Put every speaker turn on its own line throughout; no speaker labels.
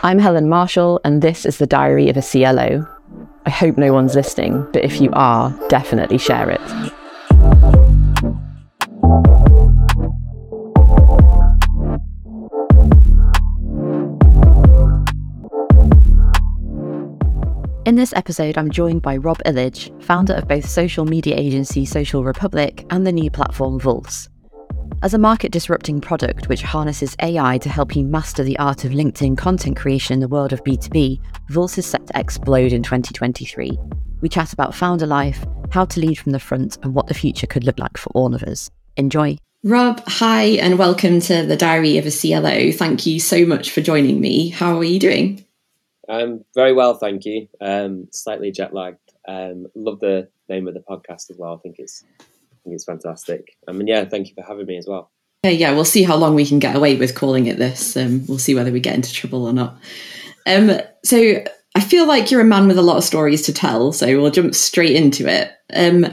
I'm Helen Marshall, and this is the Diary of a CLO. I hope no one's listening, but if you are, definitely share it. In this episode, I'm joined by Rob Illidge, founder of both social media agency Social Republic and the new platform Vulse. As a market disrupting product which harnesses AI to help you master the art of LinkedIn content creation in the world of B2B, Vulse is set to explode in 2023. We chat about founder life, how to lead from the front, and what the future could look like for all of us. Enjoy. Rob, hi, and welcome to the Diary of a CLO. Thank you so much for joining me. How are you doing?
Um, very well, thank you. Um, slightly jet lagged. Um, love the name of the podcast as well. I think it's think it's fantastic. I mean, yeah, thank you for having me as well.
Yeah, yeah, we'll see how long we can get away with calling it this. Um, we'll see whether we get into trouble or not. Um, so I feel like you're a man with a lot of stories to tell, so we'll jump straight into it. Um,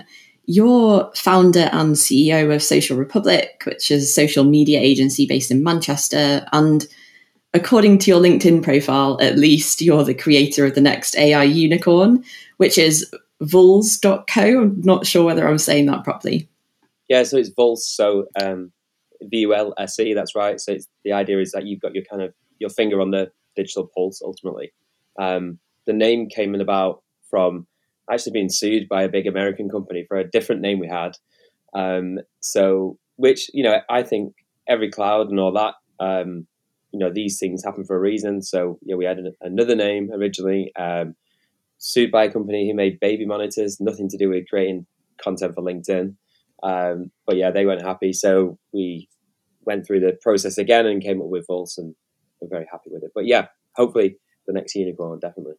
you're founder and CEO of Social Republic, which is a social media agency based in Manchester. And according to your LinkedIn profile, at least, you're the creator of the next AI unicorn, which is Vulse.co. I'm not sure whether I'm saying that properly.
Yeah, so it's Vulse, so um, V U L S E. That's right. So the idea is that you've got your kind of your finger on the digital pulse. Ultimately, um, the name came about from actually being sued by a big American company for a different name we had. Um, so, which you know, I think every cloud and all that. Um, you know, these things happen for a reason. So, yeah, we had an, another name originally. Um, sued by a company who made baby monitors, nothing to do with creating content for LinkedIn. Um, but yeah, they weren't happy. So we went through the process again and came up with Vulse and we're very happy with it. But yeah, hopefully the next unicorn, definitely.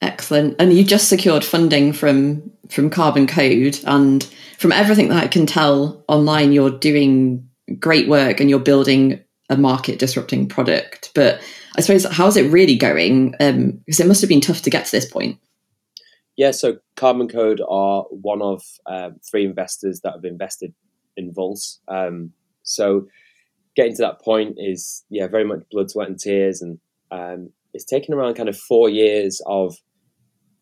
Excellent. And you just secured funding from from Carbon Code and from everything that I can tell online, you're doing great work and you're building a market disrupting product. But I suppose how's it really going? Um, because it must have been tough to get to this point.
Yeah, so Carbon Code are one of um, three investors that have invested in Vulse. Um, so getting to that point is yeah very much blood, sweat, and tears, and um, it's taken around kind of four years of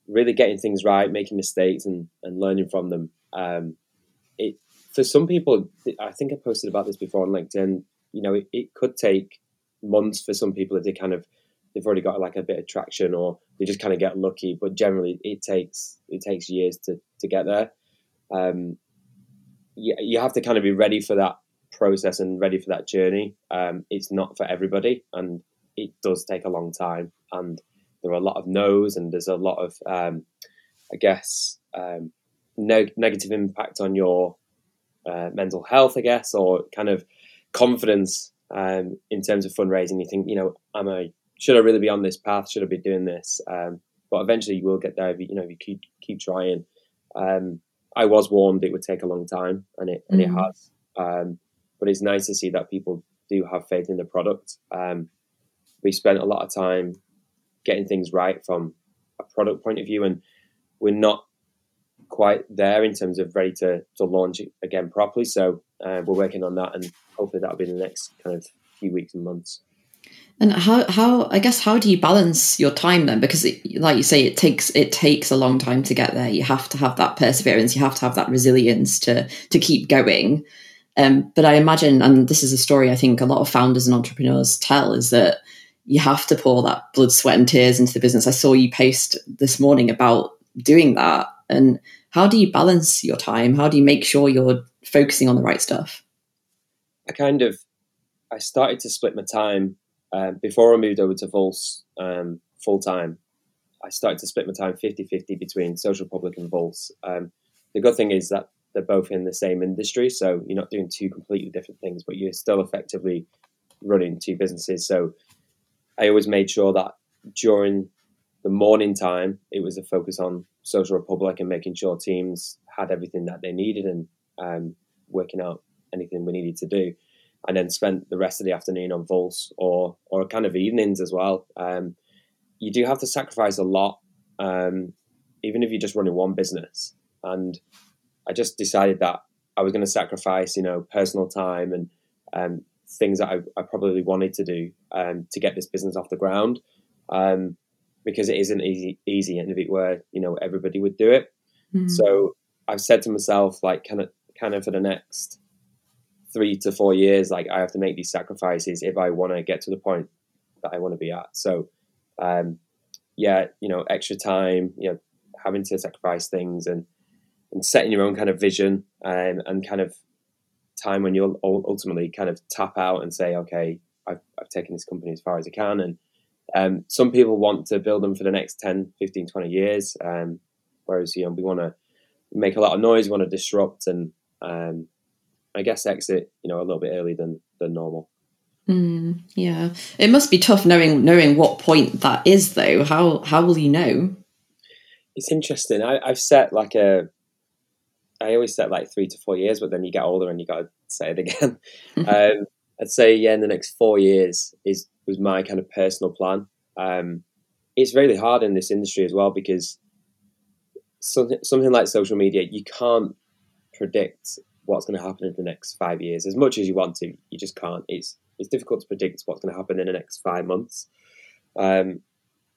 really getting things right, making mistakes, and, and learning from them. Um, it for some people, I think I posted about this before on LinkedIn. You know, it, it could take months for some people if they kind of they've already got like a bit of traction or they just kind of get lucky. But generally, it takes it takes years to to get there. Um, you, you have to kind of be ready for that process and ready for that journey. Um, it's not for everybody, and it does take a long time. And there are a lot of no's, and there's a lot of, um, I guess, um, ne- negative impact on your uh, mental health, I guess, or kind of confidence um, in terms of fundraising. You think, you know, am I should I really be on this path? Should I be doing this? Um, but eventually, you will get there if you, you know if you keep keep trying. Um, I was warned it would take a long time, and it and mm-hmm. it has. Um, but it's nice to see that people do have faith in the product. Um, we spent a lot of time getting things right from a product point of view, and we're not quite there in terms of ready to, to launch it again properly. So uh, we're working on that, and hopefully that'll be in the next kind of few weeks and months.
And how how I guess how do you balance your time then? Because it, like you say, it takes it takes a long time to get there. You have to have that perseverance. You have to have that resilience to to keep going. Um, but I imagine, and this is a story I think a lot of founders and entrepreneurs tell, is that you have to pour that blood, sweat, and tears into the business. I saw you post this morning about doing that. And how do you balance your time? How do you make sure you're focusing on the right stuff?
I kind of I started to split my time uh, before I moved over to Vulse um, full time. I started to split my time 50-50 between Social Republic and Vulse. Um, the good thing is that they're both in the same industry, so you're not doing two completely different things, but you're still effectively running two businesses. So I always made sure that during the morning time, it was a focus on Social Republic and making sure teams had everything that they needed and um, working out anything we needed to do. And then spent the rest of the afternoon on Vulse or or kind of evenings as well. Um, you do have to sacrifice a lot, um, even if you're just running one business. And I just decided that I was going to sacrifice, you know, personal time and um, things that I, I, probably wanted to do um, to get this business off the ground um, because it isn't easy easy and if it were you know everybody would do it. Mm. So I've said to myself like kind of kind of for the next three to four years, like I have to make these sacrifices if I want to get to the point that I want to be at. So um, yeah, you know, extra time, you know, having to sacrifice things and and setting your own kind of vision and, and kind of time when you'll ultimately kind of tap out and say, okay, I've, I've taken this company as far as I can. And um, some people want to build them for the next 10, 15, 20 years. Um, whereas, you know, we want to make a lot of noise, we want to disrupt and um, I guess exit, you know, a little bit earlier than, than normal.
Mm, yeah, it must be tough knowing knowing what point that is, though. How how will you know?
It's interesting. I, I've set like a. I always set like three to four years, but then you get older and you got to say it again. um, I'd say yeah, in the next four years is was my kind of personal plan. Um, it's really hard in this industry as well because something something like social media, you can't predict what's going to happen in the next five years as much as you want to. You just can't. It's it's difficult to predict what's going to happen in the next five months, um,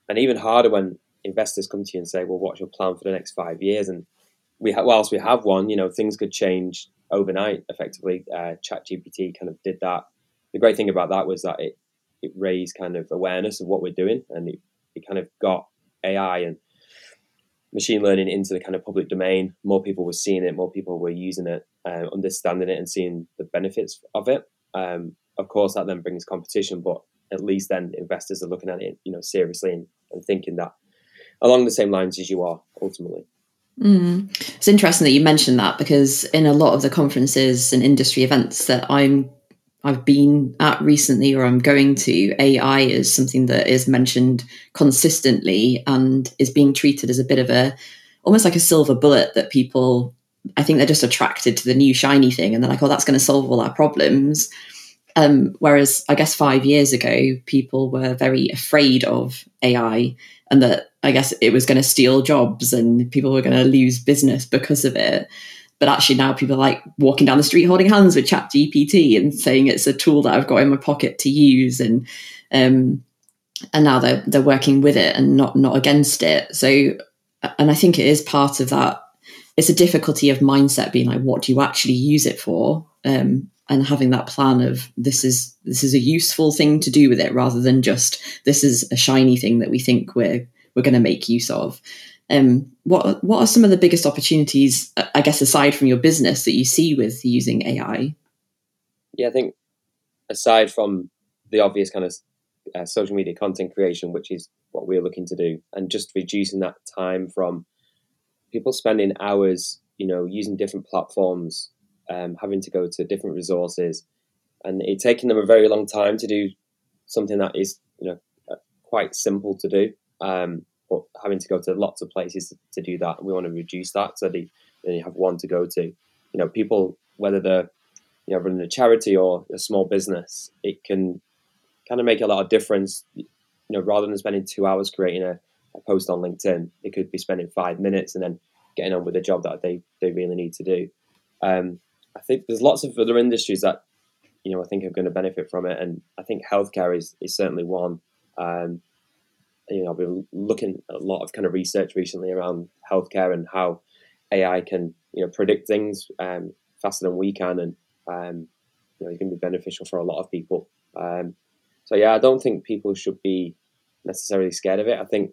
and even harder when investors come to you and say, "Well, what's your plan for the next five years?" And we, ha- whilst we have one, you know, things could change overnight. Effectively, uh, ChatGPT kind of did that. The great thing about that was that it it raised kind of awareness of what we're doing, and it, it kind of got AI and machine learning into the kind of public domain. More people were seeing it, more people were using it, uh, understanding it, and seeing the benefits of it. Um, of course, that then brings competition, but at least then investors are looking at it, you know, seriously and, and thinking that along the same lines as you are ultimately.
Mm. It's interesting that you mentioned that because in a lot of the conferences and industry events that I'm I've been at recently or I'm going to, AI is something that is mentioned consistently and is being treated as a bit of a almost like a silver bullet that people I think they're just attracted to the new shiny thing and they're like, oh, that's going to solve all our problems. Um, whereas I guess five years ago, people were very afraid of AI and that I guess it was going to steal jobs and people were going to lose business because of it. But actually, now people are like walking down the street holding hands with Chat GPT and saying it's a tool that I've got in my pocket to use, and um, and now they're they're working with it and not not against it. So, and I think it is part of that. It's a difficulty of mindset being like, what do you actually use it for? Um, and having that plan of this is this is a useful thing to do with it rather than just this is a shiny thing that we think we're we're going to make use of. Um, what what are some of the biggest opportunities, I guess, aside from your business that you see with using AI?
Yeah, I think aside from the obvious kind of uh, social media content creation, which is what we're looking to do, and just reducing that time from people spending hours, you know, using different platforms um, having to go to different resources, and it taking them a very long time to do something that is you know uh, quite simple to do. Um, but having to go to lots of places to, to do that, we want to reduce that so they then you have one to go to. You know, people whether they're you know running a charity or a small business, it can kind of make a lot of difference. You know, rather than spending two hours creating a, a post on LinkedIn, they could be spending five minutes and then getting on with the job that they, they really need to do. Um, I think there's lots of other industries that you know I think are going to benefit from it, and I think healthcare is is certainly one. Um, you know, I've been looking at a lot of kind of research recently around healthcare and how AI can you know predict things um, faster than we can, and um, you know, it can be beneficial for a lot of people. Um, so yeah, I don't think people should be necessarily scared of it. I think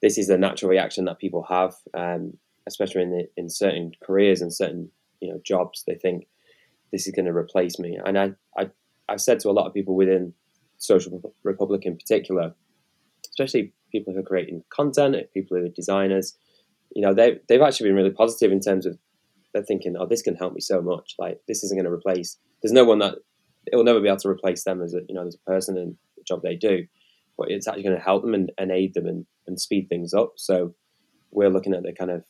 this is a natural reaction that people have, um, especially in the, in certain careers and certain you know jobs. They think this is going to replace me, and I, I I've said to a lot of people within Social Republic in particular, especially people who are creating content, people who are designers, you know, they they've actually been really positive in terms of they're thinking, oh, this can help me so much. Like this isn't going to replace. There's no one that it will never be able to replace them as a you know as a person and the job they do, but it's actually going to help them and, and aid them and, and speed things up. So we're looking at the kind of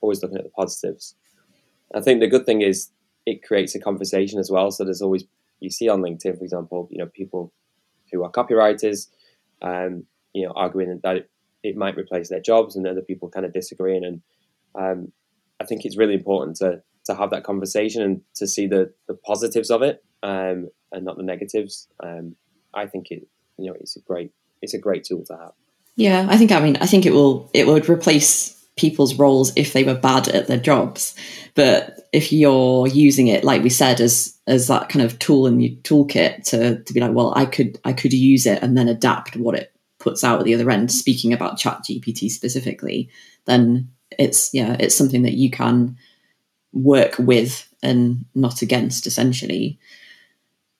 always looking at the positives. I think the good thing is it creates a conversation as well. So there's always you see on LinkedIn, for example, you know people who are copywriters, um, you know, arguing that it, it, might replace their jobs, and other people kind of disagreeing. And um, I think it's really important to to have that conversation and to see the the positives of it um, and not the negatives. Um, I think it you know it's a great it's a great tool to have.
Yeah, I think I mean I think it will it would replace people's roles if they were bad at their jobs. But if you're using it, like we said, as as that kind of tool in your toolkit to to be like, well, I could I could use it and then adapt what it puts out at the other end. Speaking about Chat GPT specifically, then it's yeah, it's something that you can work with and not against, essentially.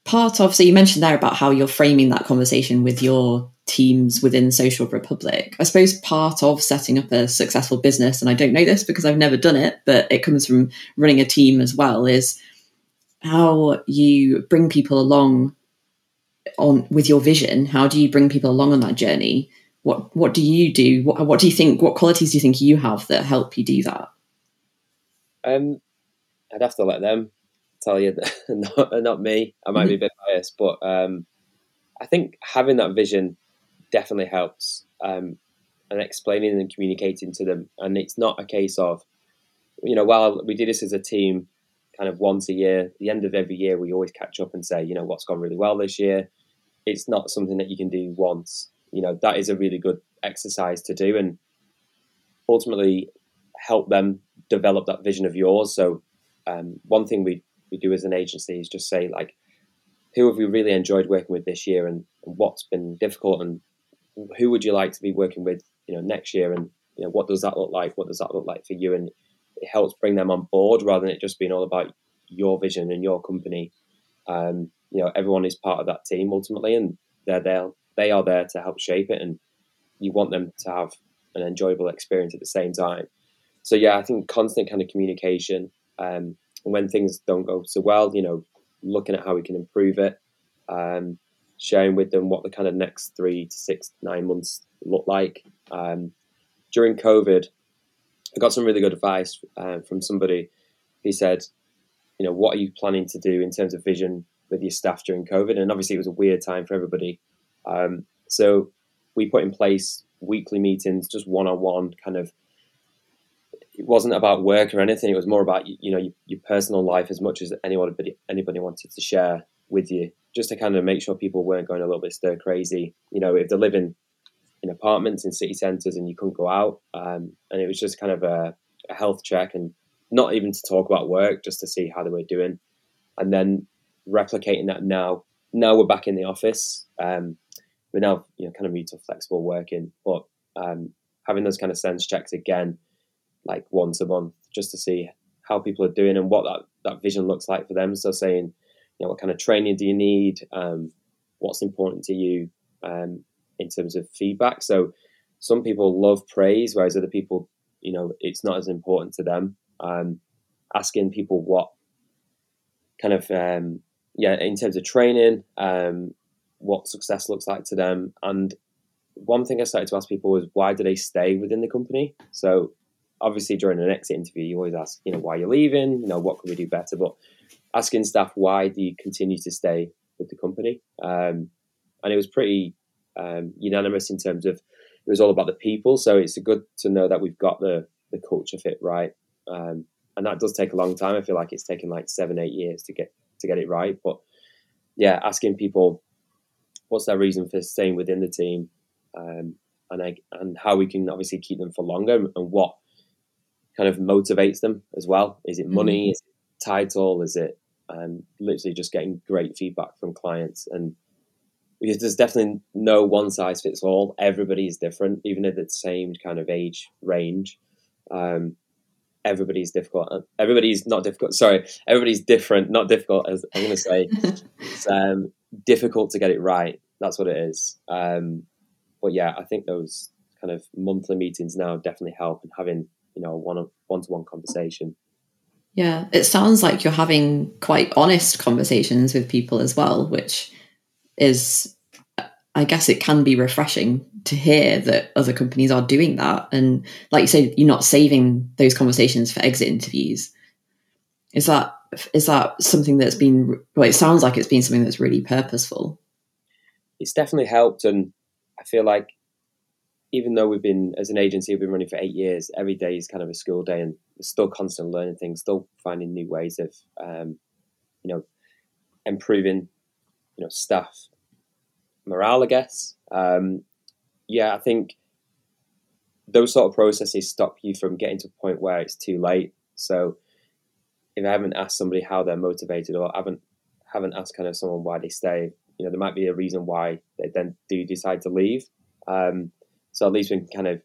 Part of so you mentioned there about how you're framing that conversation with your teams within Social Republic. I suppose part of setting up a successful business, and I don't know this because I've never done it, but it comes from running a team as well, is how you bring people along on with your vision. How do you bring people along on that journey? What what do you do? What, what do you think? What qualities do you think you have that help you do that?
Um, I'd have to let them tell you, that not, not me. I might mm-hmm. be a bit biased, but um, I think having that vision definitely helps. Um, and explaining and communicating to them. And it's not a case of, you know, while we do this as a team kind of once a year, the end of every year, we always catch up and say, you know, what's gone really well this year. It's not something that you can do once. You know, that is a really good exercise to do and ultimately help them develop that vision of yours. So, um, one thing we, we do as an agency is just say, like, who have we really enjoyed working with this year and, and what's been difficult and who would you like to be working with, you know, next year, and you know, what does that look like? What does that look like for you? And it helps bring them on board rather than it just being all about your vision and your company. Um, you know, everyone is part of that team ultimately, and they're there. They are there to help shape it, and you want them to have an enjoyable experience at the same time. So yeah, I think constant kind of communication. Um, and when things don't go so well, you know, looking at how we can improve it. Um, sharing with them what the kind of next three to six, nine months look like. Um, during COVID, I got some really good advice uh, from somebody. He said, you know, what are you planning to do in terms of vision with your staff during COVID? And obviously, it was a weird time for everybody. Um, so we put in place weekly meetings, just one on one, kind of. It wasn't about work or anything. It was more about you know your, your personal life as much as anybody anybody wanted to share with you just to kind of make sure people weren't going a little bit stir crazy. You know, if they're living in apartments in city centres and you couldn't go out, um, and it was just kind of a, a, health check and not even to talk about work, just to see how they were doing, and then replicating that now. Now we're back in the office. Um, we're now you know kind of moved to flexible working, but um, having those kind of sense checks again, like once a month, just to see how people are doing and what that, that vision looks like for them. So saying, you know, what kind of training do you need? Um, what's important to you um, in terms of feedback? So some people love praise, whereas other people, you know, it's not as important to them. Um, asking people what kind of, um, yeah, in terms of training, um, what success looks like to them. And one thing I started to ask people was why do they stay within the company? So obviously during an exit interview, you always ask, you know, why you're leaving, you know, what can we do better? But asking staff why do you continue to stay with the company, um, and it was pretty um, unanimous in terms of it was all about the people. So it's good to know that we've got the the culture fit right, um, and that does take a long time. I feel like it's taken like seven, eight years to get to get it right. But yeah, asking people what's their reason for staying within the team, um, and I, and how we can obviously keep them for longer, and what kind of motivates them as well. Is it money? Mm-hmm. Is it title? Is it and literally just getting great feedback from clients. And because there's definitely no one size fits all. Everybody is different, even at the same kind of age range. Um, everybody's difficult. Uh, everybody's not difficult. Sorry, everybody's different, not difficult. As I'm going to say, it's um, difficult to get it right. That's what it is. Um, but yeah, I think those kind of monthly meetings now definitely help, and having you know one one to one conversation
yeah, it sounds like you're having quite honest conversations with people as well, which is, I guess, it can be refreshing to hear that other companies are doing that. And like you said, you're not saving those conversations for exit interviews. Is that is that something that's been? Well, it sounds like it's been something that's really purposeful.
It's definitely helped, and I feel like even though we've been as an agency, we've been running for eight years. Every day is kind of a school day, and still constantly learning things, still finding new ways of, um, you know, improving, you know, staff morale. I guess um, yeah, I think those sort of processes stop you from getting to a point where it's too late. So if I haven't asked somebody how they're motivated or haven't haven't asked kind of someone why they stay, you know, there might be a reason why they then do decide to leave. Um, so at least we can kind of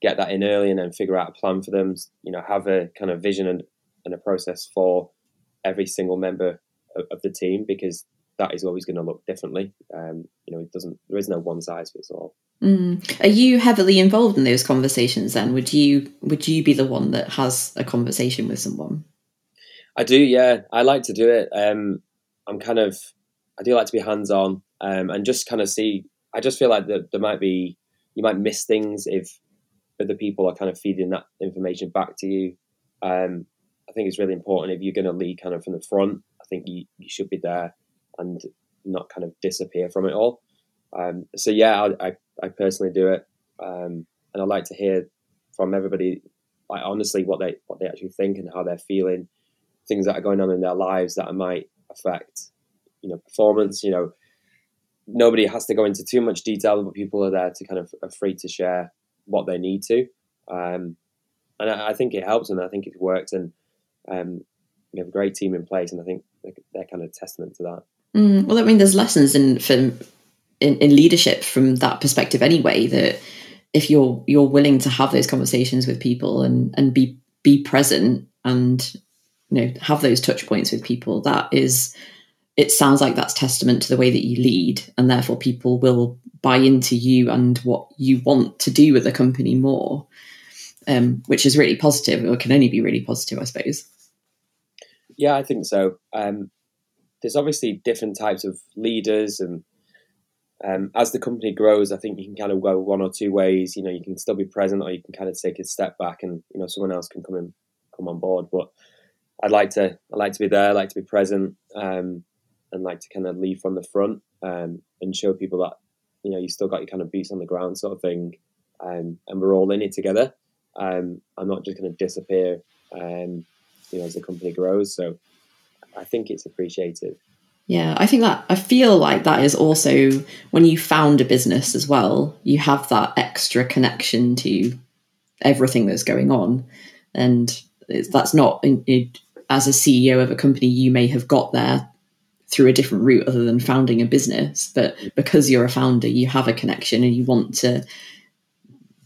get that in early and then figure out a plan for them. You know, have a kind of vision and, and a process for every single member of, of the team because that is always going to look differently. Um, you know, it doesn't. There is no one size fits all.
Mm. Are you heavily involved in those conversations? Then would you would you be the one that has a conversation with someone?
I do. Yeah, I like to do it. Um, I'm kind of. I do like to be hands on um, and just kind of see. I just feel like that there might be you might miss things if other people are kind of feeding that information back to you. Um, I think it's really important if you're going to lead kind of from the front. I think you, you should be there and not kind of disappear from it all. Um, so yeah, I, I, I, personally do it, um, and I like to hear from everybody, like honestly, what they what they actually think and how they're feeling, things that are going on in their lives that might affect, you know, performance. You know, nobody has to go into too much detail, but people are there to kind of are free to share what they need to, um, and I, I, think it helps, and I think it's worked, and um, we have a great team in place, and I think they're, kind of testament to that.
Mm, well, I mean, there's lessons in, in in leadership from that perspective anyway. That if you're you're willing to have those conversations with people and and be be present and you know have those touch points with people, that is it sounds like that's testament to the way that you lead, and therefore people will buy into you and what you want to do with the company more, um, which is really positive, or can only be really positive, I suppose.
Yeah, I think so. Um, there's obviously different types of leaders, and um, as the company grows, I think you can kind of go one or two ways. You know, you can still be present, or you can kind of take a step back, and you know, someone else can come in, come on board. But I'd like to, I like to be there, I like to be present, um, and like to kind of lead from the front um, and show people that you know you still got your kind of boots on the ground sort of thing, um, and we're all in it together. Um, I'm not just going to disappear, um, you know, as the company grows. So I think it's appreciated.
Yeah, I think that I feel like that is also when you found a business as well, you have that extra connection to everything that's going on, and that's not as a CEO of a company you may have got there through a different route other than founding a business, but because you're a founder, you have a connection and you want to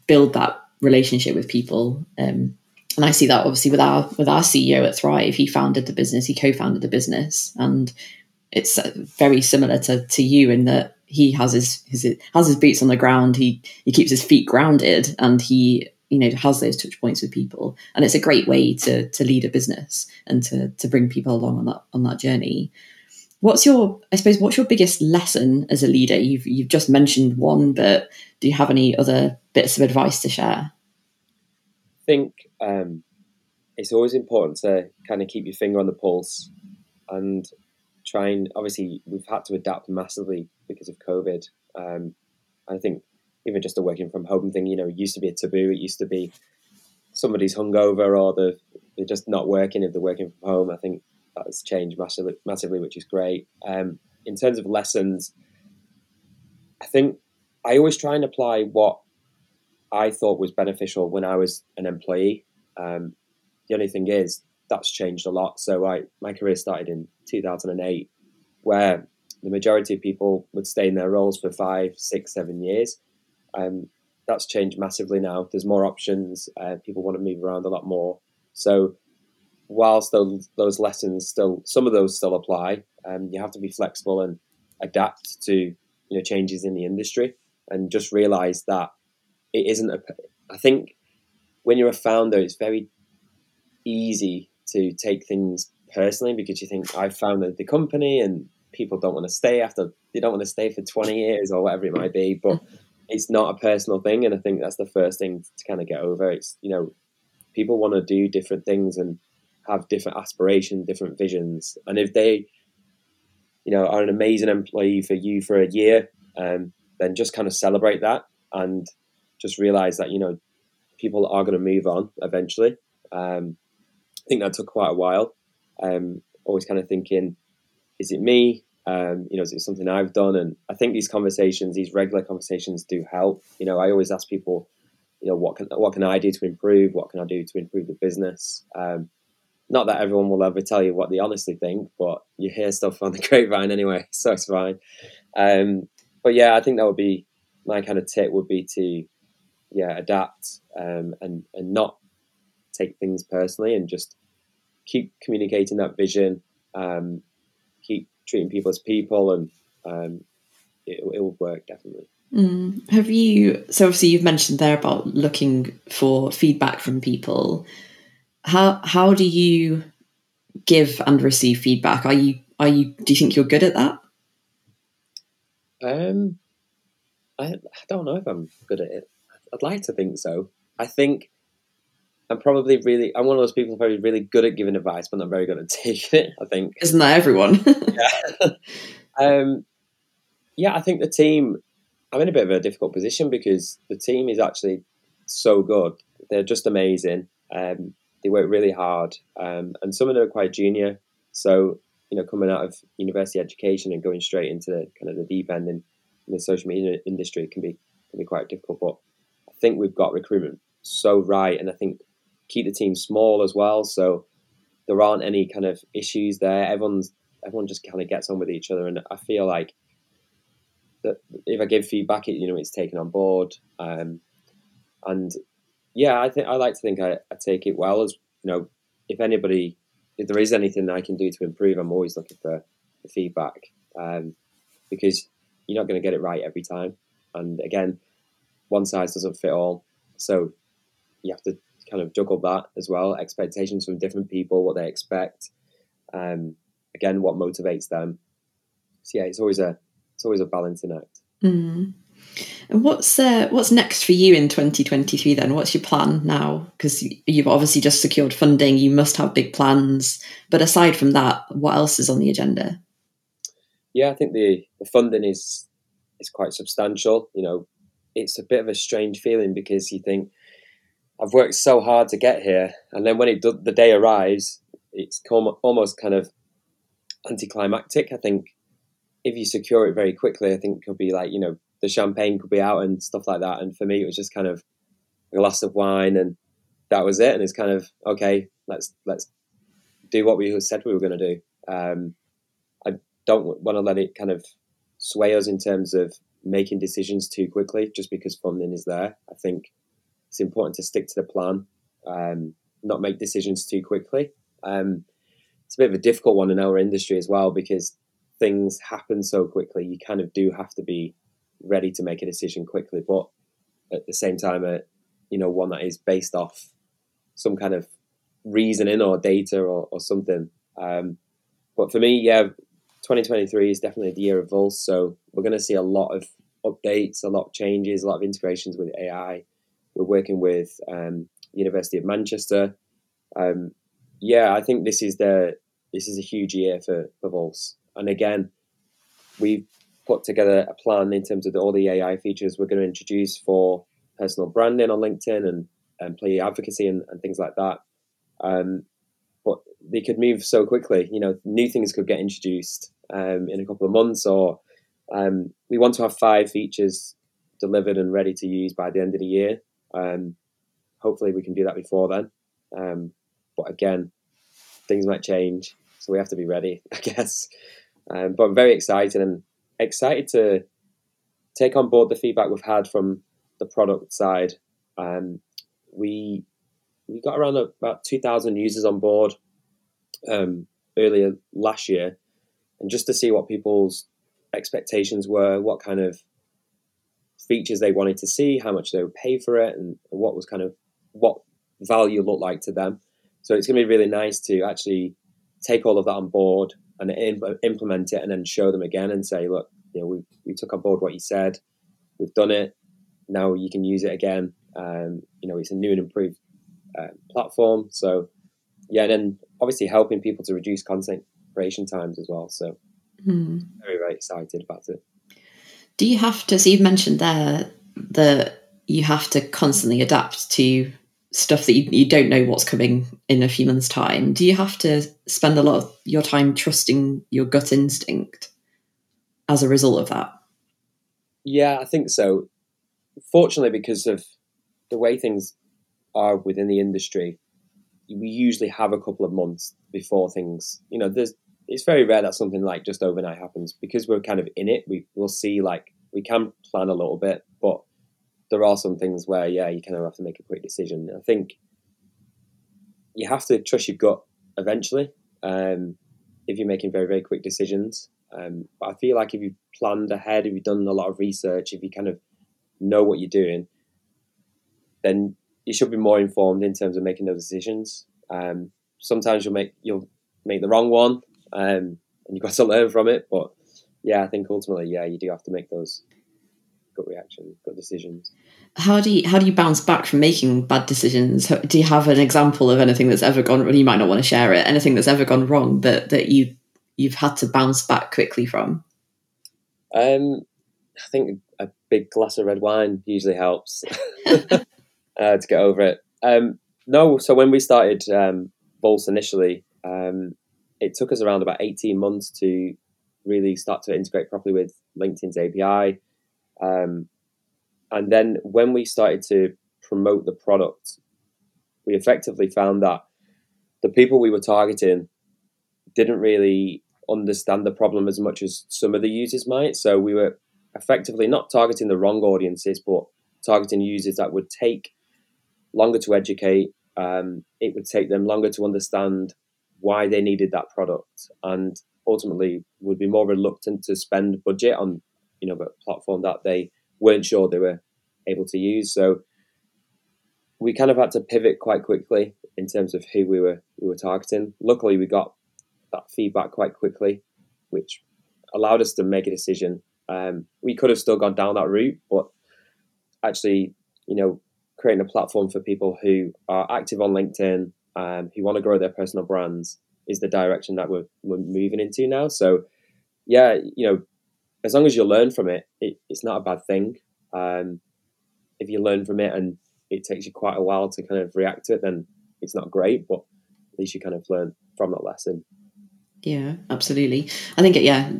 build that relationship with people. Um, and I see that obviously with our with our CEO at Thrive. He founded the business, he co-founded the business, and it's uh, very similar to to you in that he has his, his has his boots on the ground. He he keeps his feet grounded, and he you know has those touch points with people. And it's a great way to to lead a business and to to bring people along on that on that journey. What's your I suppose what's your biggest lesson as a leader? You've you've just mentioned one, but do you have any other bits of advice to share?
Think um, it's always important to kind of keep your finger on the pulse and try and obviously we've had to adapt massively because of COVID. Um, I think even just a working from home thing, you know, it used to be a taboo. It used to be somebody's hungover or they're, they're just not working if they're working from home. I think that's changed massively, massively which is great. Um, in terms of lessons, I think I always try and apply what I thought was beneficial when I was an employee. Um, the only thing is that's changed a lot. So I my career started in 2008, where the majority of people would stay in their roles for five, six, seven years. Um, that's changed massively now. There's more options. Uh, people want to move around a lot more. So whilst those, those lessons still, some of those still apply, um, you have to be flexible and adapt to you know changes in the industry, and just realize that it isn't a. I think when you're a founder, it's very easy to take things personally because you think I founded the company and people don't want to stay after they don't want to stay for 20 years or whatever it might be. But it's not a personal thing, and I think that's the first thing to kind of get over. It's you know people want to do different things and have different aspirations, different visions, and if they you know are an amazing employee for you for a year, um, then just kind of celebrate that and just realize that you know people are going to move on eventually. Um, I think that took quite a while. Um, always kind of thinking, is it me? Um, you know, it's something I've done, and I think these conversations, these regular conversations, do help. You know, I always ask people, you know, what can what can I do to improve? What can I do to improve the business? Um, not that everyone will ever tell you what they honestly think, but you hear stuff on the grapevine anyway, so it's fine. Um, but yeah, I think that would be my kind of tip would be to yeah adapt um, and and not take things personally and just keep communicating that vision, um, keep treating people as people, and um, it, it will work definitely.
Mm. Have you? So obviously, you've mentioned there about looking for feedback from people. How how do you give and receive feedback? Are you are you? Do you think you're good at that?
Um, I, I don't know if I'm good at it. I'd like to think so. I think I'm probably really I'm one of those people who's probably really good at giving advice, but not very good at taking it. I think
isn't that everyone?
yeah. um, yeah, I think the team. I'm in a bit of a difficult position because the team is actually so good. They're just amazing. Um, they work really hard, um, and some of them are quite junior. So you know, coming out of university education and going straight into the, kind of the deep end in, in the social media industry can be can be quite difficult. But think we've got recruitment so right, and I think keep the team small as well. So there aren't any kind of issues there. Everyone's everyone just kind of gets on with each other, and I feel like that if I give feedback, it you know it's taken on board. Um, and yeah, I think I like to think I, I take it well. As you know, if anybody, if there is anything I can do to improve, I'm always looking for, for feedback um, because you're not going to get it right every time. And again, one size doesn't fit all, so you have to kind of juggle that as well. Expectations from different people, what they expect. Um, again, what motivates them. So yeah, it's always a it's always a balancing act.
Mm. And what's uh, what's next for you in 2023 then? What's your plan now? Because you've obviously just secured funding, you must have big plans. But aside from that, what else is on the agenda?
Yeah, I think the, the funding is is quite substantial. You know, it's a bit of a strange feeling because you think I've worked so hard to get here, and then when it the day arrives, it's almost kind of anticlimactic. I think if you secure it very quickly, I think could be like you know the champagne could be out and stuff like that. And for me, it was just kind of a glass of wine, and that was it. And it's kind of okay. Let's let's do what we said we were going to do. Um, I don't want to let it kind of sway us in terms of making decisions too quickly, just because funding is there. I think it's important to stick to the plan, um, not make decisions too quickly. Um, it's a bit of a difficult one in our industry as well because things happen so quickly. You kind of do have to be ready to make a decision quickly, but at the same time, uh, you know, one that is based off some kind of reasoning or data or, or something. Um, but for me, yeah, 2023 is definitely the year of Vulse. So we're going to see a lot of updates, a lot of changes, a lot of integrations with AI. We're working with um, University of Manchester. Um, yeah, I think this is the this is a huge year for for Vulse. And again, we've put together a plan in terms of the, all the AI features we're going to introduce for personal branding on LinkedIn and employee advocacy and, and things like that. Um, but they could move so quickly. You know, new things could get introduced um, in a couple of months, or um, we want to have five features delivered and ready to use by the end of the year. Um, hopefully, we can do that before then. Um, but again, things might change, so we have to be ready, I guess. Um, but I'm very excited and excited to take on board the feedback we've had from the product side. Um, we we got around about 2,000 users on board um, earlier last year, and just to see what people's expectations were, what kind of features they wanted to see, how much they would pay for it, and what was kind of what value looked like to them. So it's going to be really nice to actually take all of that on board and implement it, and then show them again and say, look, you know, we we took on board what you said, we've done it. Now you can use it again. Um, you know, it's a new and improved uh, platform. So yeah, and then obviously helping people to reduce content creation times as well. So mm. very very excited about it.
Do you have to? So you've mentioned there that you have to constantly adapt to stuff that you, you don't know what's coming in a few months' time. Do you have to spend a lot of your time trusting your gut instinct? as a result of that?
Yeah, I think so. Fortunately, because of the way things are within the industry, we usually have a couple of months before things. You know, there's it's very rare that something like just overnight happens because we're kind of in it. We will see like we can plan a little bit, but there are some things where yeah, you kind of have to make a quick decision. I think you have to trust your gut eventually. Um, if you're making very very quick decisions, um, but I feel like if you've planned ahead, if you've done a lot of research, if you kind of know what you're doing, then you should be more informed in terms of making those decisions. Um, sometimes you'll make you'll make the wrong one, um, and you've got to learn from it. But yeah, I think ultimately, yeah, you do have to make those gut reactions, gut decisions.
How do you how do you bounce back from making bad decisions? Do you have an example of anything that's ever gone? You might not want to share it. Anything that's ever gone wrong that that you you've had to bounce back quickly from?
Um, I think a big glass of red wine usually helps. uh, to get over it. Um, no, so when we started um, initially, um, it took us around about 18 months to really start to integrate properly with LinkedIn's API. Um, and then when we started to promote the product, we effectively found that the people we were targeting didn't really understand the problem as much as some of the users might. So we were effectively not targeting the wrong audiences, but targeting users that would take longer to educate. Um, it would take them longer to understand why they needed that product, and ultimately would be more reluctant to spend budget on you know a platform that they weren't sure they were able to use. So we kind of had to pivot quite quickly in terms of who we were we were targeting. Luckily, we got that feedback quite quickly, which allowed us to make a decision. Um, we could have still gone down that route, but actually, you know, creating a platform for people who are active on LinkedIn, um, who want to grow their personal brands, is the direction that we're, we're moving into now. So, yeah, you know, as long as you learn from it, it it's not a bad thing. Um, if you learn from it and it takes you quite a while to kind of react to it, then it's not great, but at least you kind of learn from that lesson.
Yeah, absolutely. I think, yeah,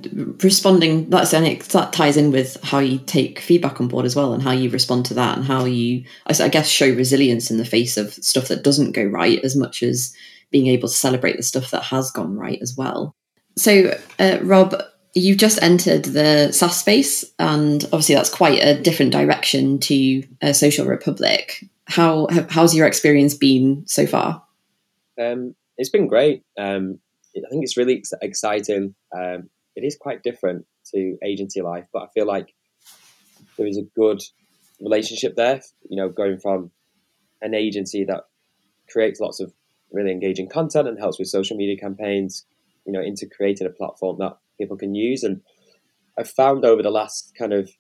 responding, that's, and it, that ties in with how you take feedback on board as well and how you respond to that and how you, I guess, show resilience in the face of stuff that doesn't go right as much as being able to celebrate the stuff that has gone right as well. So, uh, Rob, you've just entered the SaaS space, and obviously that's quite a different direction to uh, Social Republic. How how's your experience been so far?
Um, it's been great. Um, I think it's really exciting. Um, it is quite different to agency life, but I feel like there is a good relationship there. You know, going from an agency that creates lots of really engaging content and helps with social media campaigns, you know, into creating a platform that people can use. And I've found over the last kind of,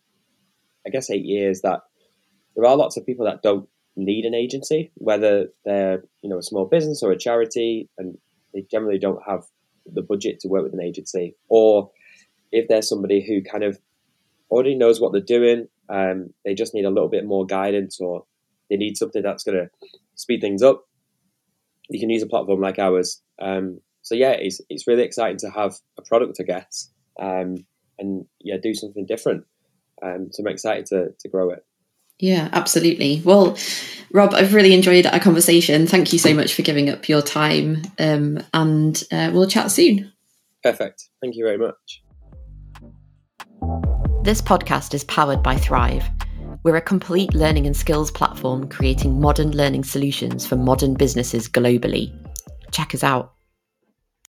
I guess, eight years that there are lots of people that don't need an agency, whether they're you know a small business or a charity, and they generally don't have the budget to work with an agency, or if there's somebody who kind of already knows what they're doing, um, they just need a little bit more guidance, or they need something that's going to speed things up. You can use a platform like ours. Um, so yeah, it's it's really exciting to have a product, I guess, um, and yeah, do something different. Um, so I'm excited to to grow it.
Yeah, absolutely. Well, Rob, I've really enjoyed our conversation. Thank you so much for giving up your time, um, and uh, we'll chat soon.
Perfect. Thank you very much.
This podcast is powered by Thrive. We're a complete learning and skills platform creating modern learning solutions for modern businesses globally. Check us out